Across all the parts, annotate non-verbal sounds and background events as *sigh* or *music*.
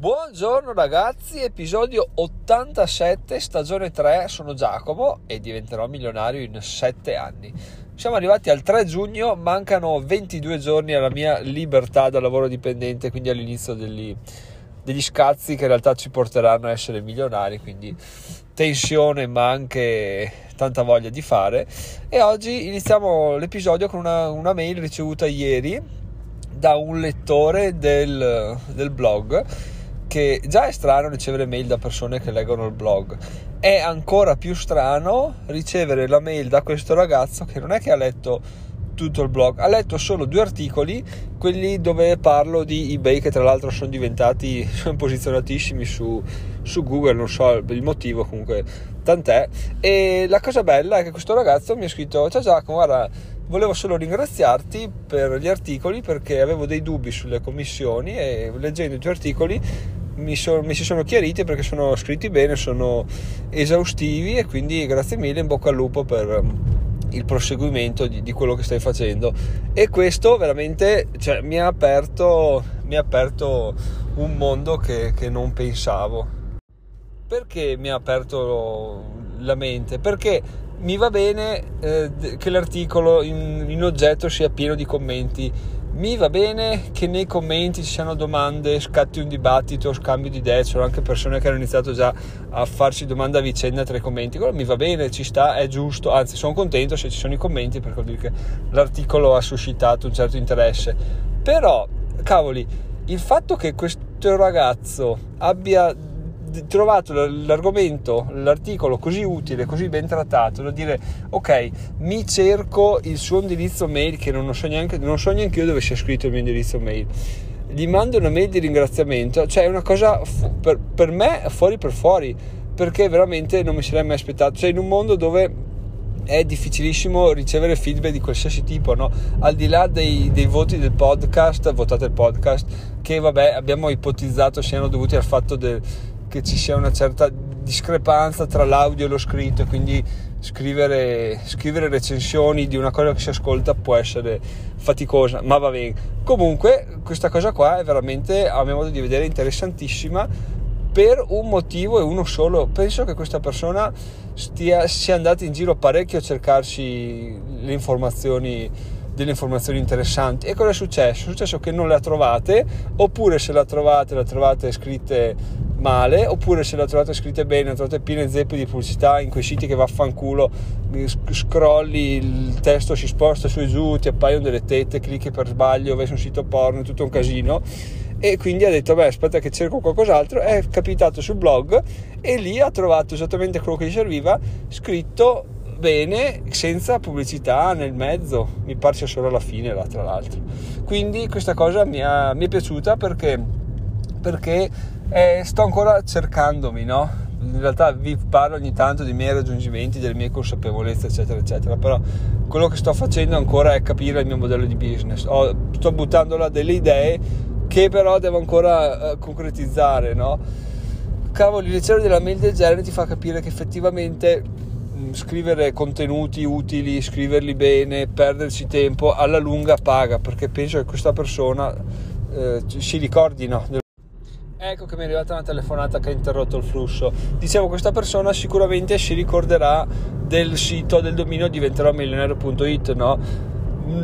Buongiorno ragazzi, episodio 87, stagione 3, sono Giacomo e diventerò milionario in 7 anni. Siamo arrivati al 3 giugno, mancano 22 giorni alla mia libertà da lavoro dipendente, quindi all'inizio degli, degli scazzi che in realtà ci porteranno a essere milionari, quindi tensione ma anche tanta voglia di fare. E oggi iniziamo l'episodio con una, una mail ricevuta ieri da un lettore del, del blog che già è strano ricevere mail da persone che leggono il blog, è ancora più strano ricevere la mail da questo ragazzo che non è che ha letto tutto il blog, ha letto solo due articoli, quelli dove parlo di eBay che tra l'altro sono diventati, *laughs* sono posizionatissimi su, su Google, non so il motivo comunque, tant'è. E la cosa bella è che questo ragazzo mi ha scritto, ciao Giacomo, guarda, volevo solo ringraziarti per gli articoli perché avevo dei dubbi sulle commissioni e leggendo i tuoi articoli mi, so, mi, si sono chiariti perché sono scritti bene, sono esaustivi e quindi grazie mille, in bocca al lupo per um, il proseguimento di, di quello che stai facendo. E questo veramente cioè, mi, ha aperto, mi, ha aperto, un mondo che, che non pensavo. Perché mi ha aperto la mente? Perché mi va bene eh, che l'articolo in, in oggetto sia pieno di commenti mi va bene che nei commenti ci siano domande, scatti un dibattito, scambio di idee, ci sono anche persone che hanno iniziato già a farsi domande a vicenda tra i commenti, quello mi va bene, ci sta, è giusto, anzi sono contento se ci sono i commenti perché vuol dire che l'articolo ha suscitato un certo interesse. Però, cavoli, il fatto che questo ragazzo abbia trovato l'argomento, l'articolo così utile, così ben trattato da dire ok, mi cerco il suo indirizzo mail che non so neanche, non so neanche io dove sia scritto il mio indirizzo mail. Gli mando una mail di ringraziamento, cioè è una cosa fu- per, per me fuori per fuori, perché veramente non mi sarei mai aspettato. Cioè in un mondo dove è difficilissimo ricevere feedback di qualsiasi tipo, no? Al di là dei, dei, voti del podcast, votate il podcast, che vabbè abbiamo ipotizzato siano dovuti al fatto del, che ci sia una certa discrepanza tra l'audio e lo scritto, quindi scrivere, scrivere recensioni di una cosa che si ascolta può essere faticosa, ma va bene. Comunque, questa cosa qua è veramente, a mio modo di vedere, interessantissima per un motivo e uno solo. Penso che questa persona stia, sia andata in giro parecchio a cercarsi le informazioni delle informazioni interessanti. E cosa è successo? È successo che non le ha trovate, oppure se le trovate, le trovate scritte male, oppure se le trovate scritte bene, le trovate piene zeppe di pubblicità in quei siti che vaffanculo, scrolli, il testo si sposta su e giù, ti appaiono delle tette, clicchi per sbaglio, vai su un sito porno, è tutto un casino. E quindi ha detto, beh, aspetta che cerco qualcos'altro, è capitato sul blog e lì ha trovato esattamente quello che gli serviva, scritto bene senza pubblicità nel mezzo mi pare sia solo alla fine là tra l'altro quindi questa cosa mi, ha, mi è piaciuta perché, perché eh, sto ancora cercandomi no? in realtà vi parlo ogni tanto dei miei raggiungimenti delle mie consapevolezze eccetera eccetera però quello che sto facendo ancora è capire il mio modello di business Ho, sto buttando là delle idee che però devo ancora uh, concretizzare no? cavoli ricevere della mail del genere ti fa capire che effettivamente scrivere contenuti utili, scriverli bene, perderci tempo, alla lunga paga perché penso che questa persona eh, si ricordi no? Ecco che mi è arrivata una telefonata che ha interrotto il flusso. Dicevo, questa persona sicuramente si ricorderà del sito del dominio diventerò milionario.it, no?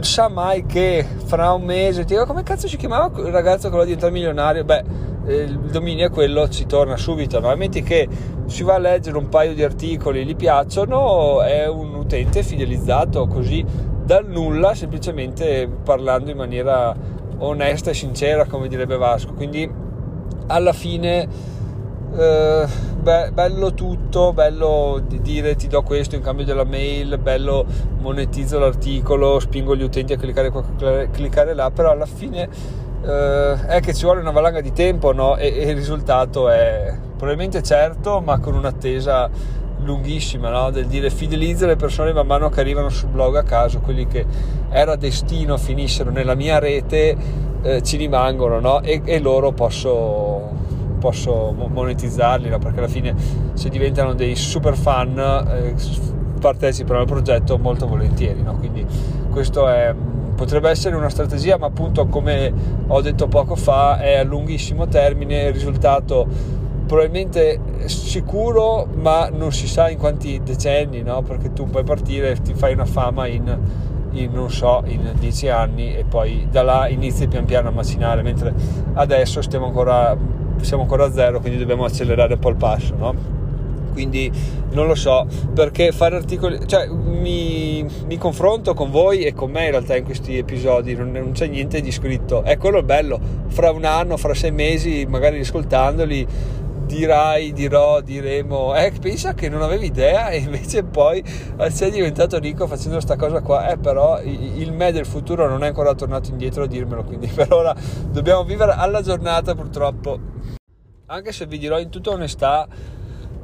Sa mai che fra un mese ti dico come cazzo si chiamava il ragazzo che voleva diventare milionario? Beh, eh, il dominio è quello, ci torna subito. No? Metti che si va a leggere un paio di articoli, gli piacciono, è un utente fidelizzato così dal nulla, semplicemente parlando in maniera onesta e sincera, come direbbe Vasco. Quindi alla fine. Eh, be- bello tutto, bello di dire ti do questo in cambio della mail, bello monetizzo l'articolo, spingo gli utenti a cliccare qua, cliccare là, però alla fine eh, è che ci vuole una valanga di tempo no? e, e, il risultato è probabilmente certo ma con un'attesa lunghissima no? del dire fidelizzo le persone man mano che arrivano sul blog a caso quelli che era destino finissero nella mia rete eh, ci rimangono no? e, e, loro posso, posso monetizzarli perché alla fine se diventano dei super fan eh, partecipano al progetto molto volentieri quindi questo è potrebbe essere una strategia, ma appunto come ho detto poco fa è a lunghissimo termine, il risultato probabilmente sicuro, ma non si sa in quanti decenni, no? perché tu puoi partire e ti fai una fama in, in, non so, in dieci anni e poi da là inizi pian piano a macinare, mentre adesso stiamo ancora, siamo ancora a zero, quindi dobbiamo accelerare un po' il passo. No? quindi non lo so perché fare articoli cioè mi, mi, confronto con voi e con me in realtà in questi episodi non, non, c'è niente di scritto è quello il bello fra un anno fra sei mesi magari ascoltandoli dirai, dirò, diremo, eh, pensa che non avevi idea e invece poi sei diventato ricco facendo questa cosa qua, eh, però il me del futuro non è ancora tornato indietro a dirmelo, quindi. *laughs* Per ora dobbiamo vivere alla giornata purtroppo. Anche se vi dirò in tutta onestà,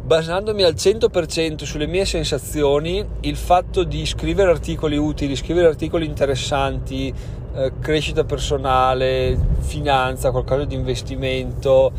basandomi al 100% sulle mie sensazioni, il fatto di scrivere articoli utili, scrivere articoli interessanti, eh, crescita personale, finanza, qualcosa di investimento,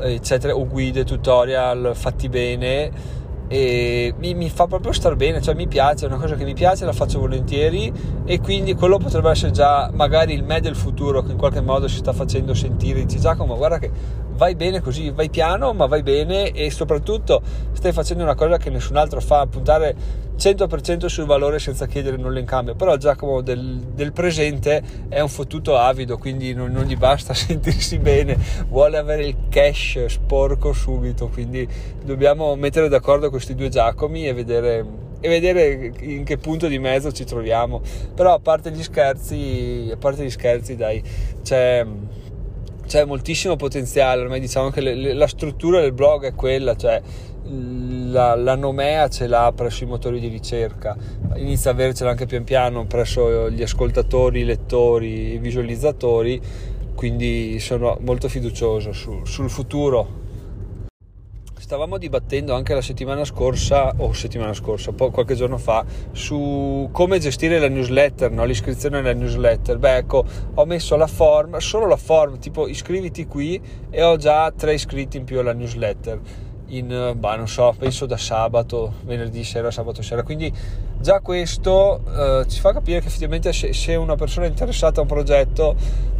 eccetera, o guide, tutorial fatti bene e mi, mi, fa proprio star bene, cioè mi piace, è una cosa che mi piace, la faccio volentieri e quindi quello potrebbe essere già magari il me del futuro che in qualche modo si sta facendo sentire, dice Giacomo guarda che vai bene così, vai piano ma vai bene e soprattutto stai facendo una cosa che nessun altro fa, puntare 100% sul valore senza chiedere nulla in cambio, però Giacomo del, del presente è un fottuto avido, quindi non, non, gli basta *laughs* sentirsi bene, vuole avere il cash sporco subito, quindi dobbiamo mettere d'accordo questi due Giacomi e vedere e vedere in che punto di mezzo ci troviamo. Però a parte gli scherzi, a parte gli scherzi, dai, c'è c'è moltissimo potenziale, ormai diciamo che le, le, la struttura del blog è quella, cioè la, la, nomea ce l'ha presso i motori di ricerca, inizia a avercela anche pian piano presso gli ascoltatori, i lettori, i visualizzatori, quindi sono molto fiducioso su, sul futuro stavamo dibattendo anche la settimana scorsa, o settimana scorsa, po- qualche giorno fa, su come gestire la newsletter, no? l'iscrizione alla newsletter. Beh, ecco, ho messo la form, solo la form, tipo iscriviti qui e ho già tre iscritti in più alla newsletter. In, bah, non so, penso da sabato, venerdì sera, sabato sera. Quindi già questo eh, ci fa capire che effettivamente se, se una persona è interessata a un progetto,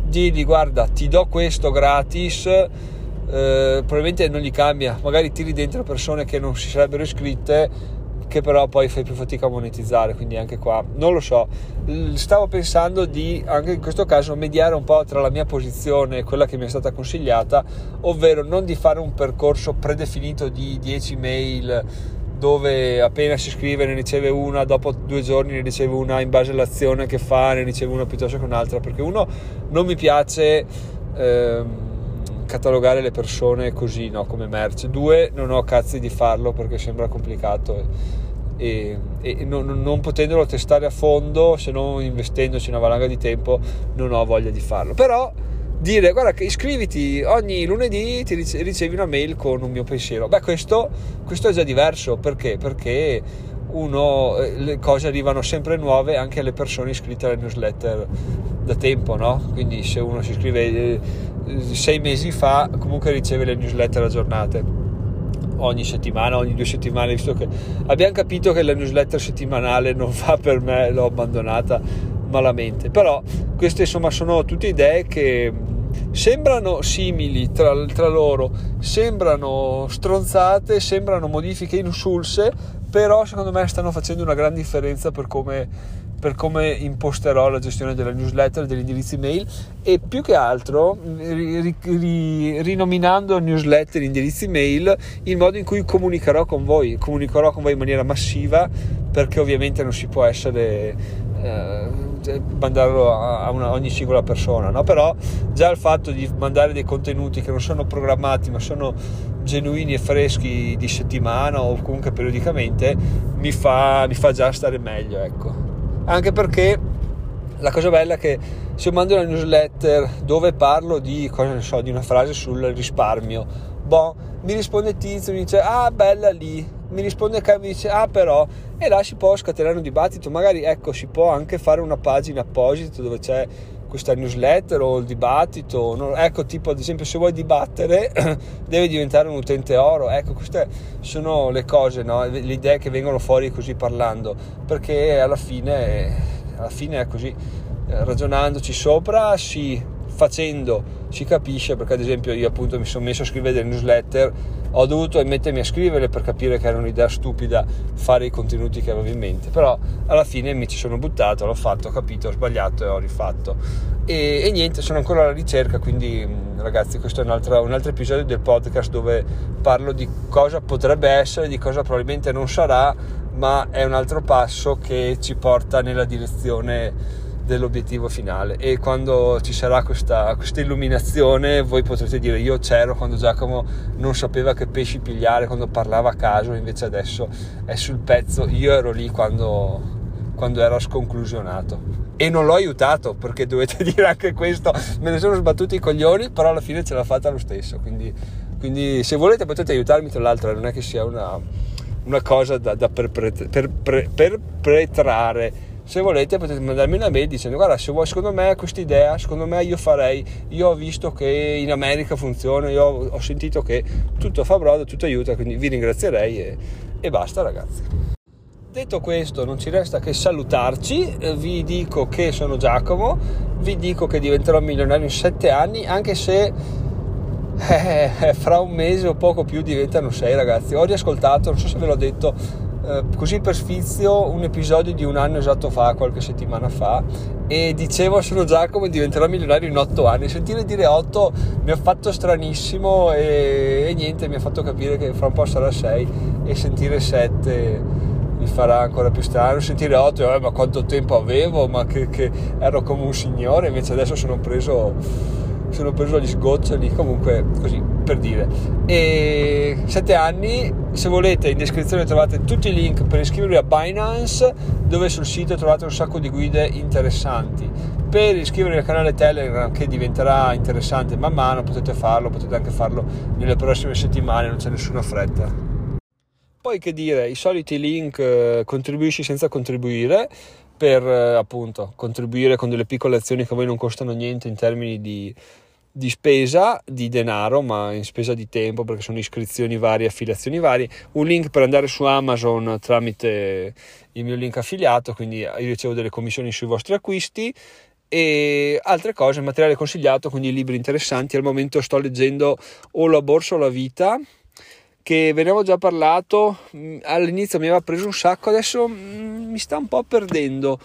digli guarda, ti do questo gratis eh, probabilmente non gli cambia, magari tiri dentro persone che non si sarebbero iscritte che però poi fai più fatica a monetizzare, quindi anche qua non lo so. Stavo pensando di anche in questo caso mediare un po' tra la mia posizione e quella che mi è stata consigliata, ovvero non di fare un percorso predefinito di 10 mail dove appena si iscrive ne riceve una, dopo due giorni ne riceve una in base all'azione che fa, ne riceve una piuttosto che un'altra, perché uno non mi piace ehm, catalogare le persone così, no, come merce. Due, non ho cazzi di farlo perché sembra complicato e, e, e non, non, potendolo testare a fondo, se non investendoci una valanga di tempo, non ho voglia di farlo. Però dire guarda iscriviti ogni lunedì ti ricevi una mail con un mio pensiero. Beh, questo, questo è già diverso perché? Perché uno, eh, le cose arrivano sempre nuove anche alle persone iscritte alle newsletter da tempo, no? Quindi se uno si iscrive eh, sei mesi fa comunque riceve le newsletter aggiornate ogni settimana, ogni due settimane, visto che abbiamo capito che la newsletter settimanale non fa per me, l'ho abbandonata malamente. Però queste insomma sono tutte idee che sembrano simili tra, tra loro, sembrano stronzate, sembrano modifiche insulse, però secondo me stanno facendo una gran differenza per come per come imposterò la gestione della newsletter, degli indirizzi mail e più che altro ri, ri, rinominando newsletter, indirizzi mail, il modo in cui comunicherò con voi, comunicherò con voi in maniera massiva perché ovviamente non si può essere eh, mandarlo a, una, ogni singola persona, no? però già il fatto di mandare dei contenuti che non sono programmati ma sono genuini e freschi di settimana o comunque periodicamente mi fa, mi fa già stare meglio ecco anche perché la cosa bella è che se io mando una newsletter dove parlo di, cosa ne so, di una frase sul risparmio, boh, mi risponde Tizio, mi dice ah bella lì, mi risponde Kai, mi dice ah però, e là si può scatenare un dibattito, magari ecco si può anche fare una pagina apposita dove c'è questa newsletter o il dibattito, no? ecco tipo ad esempio se vuoi dibattere *coughs* devi diventare un utente oro, ecco queste sono le cose, no? le idee che vengono fuori così parlando, perché alla fine, alla fine è così, eh, ragionandoci sopra si facendo si capisce perché ad esempio io appunto mi sono messo a scrivere delle newsletter ho dovuto mettermi a scriverle per capire che era un'idea stupida fare i contenuti che avevo in mente però alla fine mi ci sono buttato l'ho fatto ho capito ho sbagliato e ho rifatto. E, e niente sono ancora alla ricerca quindi ragazzi questo è un altro, un altro episodio del podcast dove parlo di cosa potrebbe essere di cosa probabilmente non sarà ma è un altro passo che ci porta nella direzione dell'obiettivo finale. E quando ci sarà questa, questa, illuminazione voi potrete dire io c'ero quando Giacomo non sapeva che pesci pigliare quando parlava a caso invece adesso è sul pezzo. Io ero lì quando, quando era sconclusionato. E non l'ho aiutato perché dovete *laughs* dire anche questo. Me ne sono sbattuti i coglioni però alla fine ce l'ha fatta lo stesso. Quindi, quindi se volete potete aiutarmi tra l'altro non è che sia una, una cosa da, da perpetrare per, per, perpetrare se volete potete mandarmi una mail dicendo guarda se vuoi secondo me questa idea secondo me io farei io ho visto che in America funziona io ho, sentito che tutto fa brodo tutto aiuta quindi vi ringrazierei e, e basta ragazzi. Detto questo non ci resta che salutarci. Vi dico che sono Giacomo vi dico che diventerò milionario in sette anni anche se eh, fra un mese o poco più diventano sei ragazzi. Ho riascoltato non so se ve l'ho detto eh, così per sfizio un episodio di un anno esatto fa, qualche settimana fa, e dicevo sono Giacomo e diventerò milionario in otto anni. Sentire dire otto mi ha fatto stranissimo e, e, niente, mi ha fatto capire che fra un po' sarà sei e sentire sette mi farà ancora più strano. Sentire otto, eh, ma quanto tempo avevo, ma che, che ero come un signore, invece adesso sono preso sono preso gli sgoccioli comunque così per dire. E 7 anni se volete in descrizione trovate tutti i link per iscrivervi a Binance dove sul sito trovate un sacco di guide interessanti. Per iscrivervi al canale Telegram che diventerà interessante man mano potete farlo potete anche farlo nelle prossime settimane non c'è nessuna fretta. Poi che dire i soliti link eh, contribuisci senza contribuire per eh, appunto contribuire con delle piccole azioni che a voi non costano niente in termini di, di spesa di denaro, ma in spesa di tempo perché sono iscrizioni varie, affiliazioni varie. Un link per andare su Amazon tramite il mio link affiliato, quindi io ricevo delle commissioni sui vostri acquisti e altre cose, materiale consigliato, quindi libri interessanti. Al momento sto leggendo O la borsa o la vita che ve ne avevo già parlato, mm, all'inizio mi aveva preso un sacco, adesso mm, mi sta un po' perdendo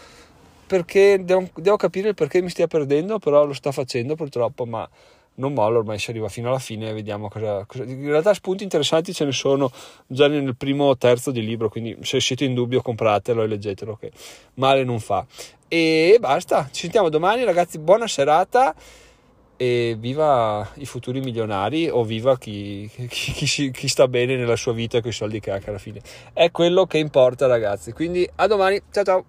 perché devo, devo, capire il perché mi stia perdendo, però lo sta facendo purtroppo, ma non mollo, ormai si arriva fino alla fine e vediamo cosa, cosa, In realtà spunti interessanti ce ne sono già nel primo terzo di libro, quindi se siete in dubbio compratelo e leggetelo che male non fa. E basta, ci sentiamo domani ragazzi, buona serata e viva i futuri milionari o viva chi, chi, chi, chi, sta bene nella sua vita con i soldi che ha alla fine. È quello che importa ragazzi. Quindi a domani, ciao ciao.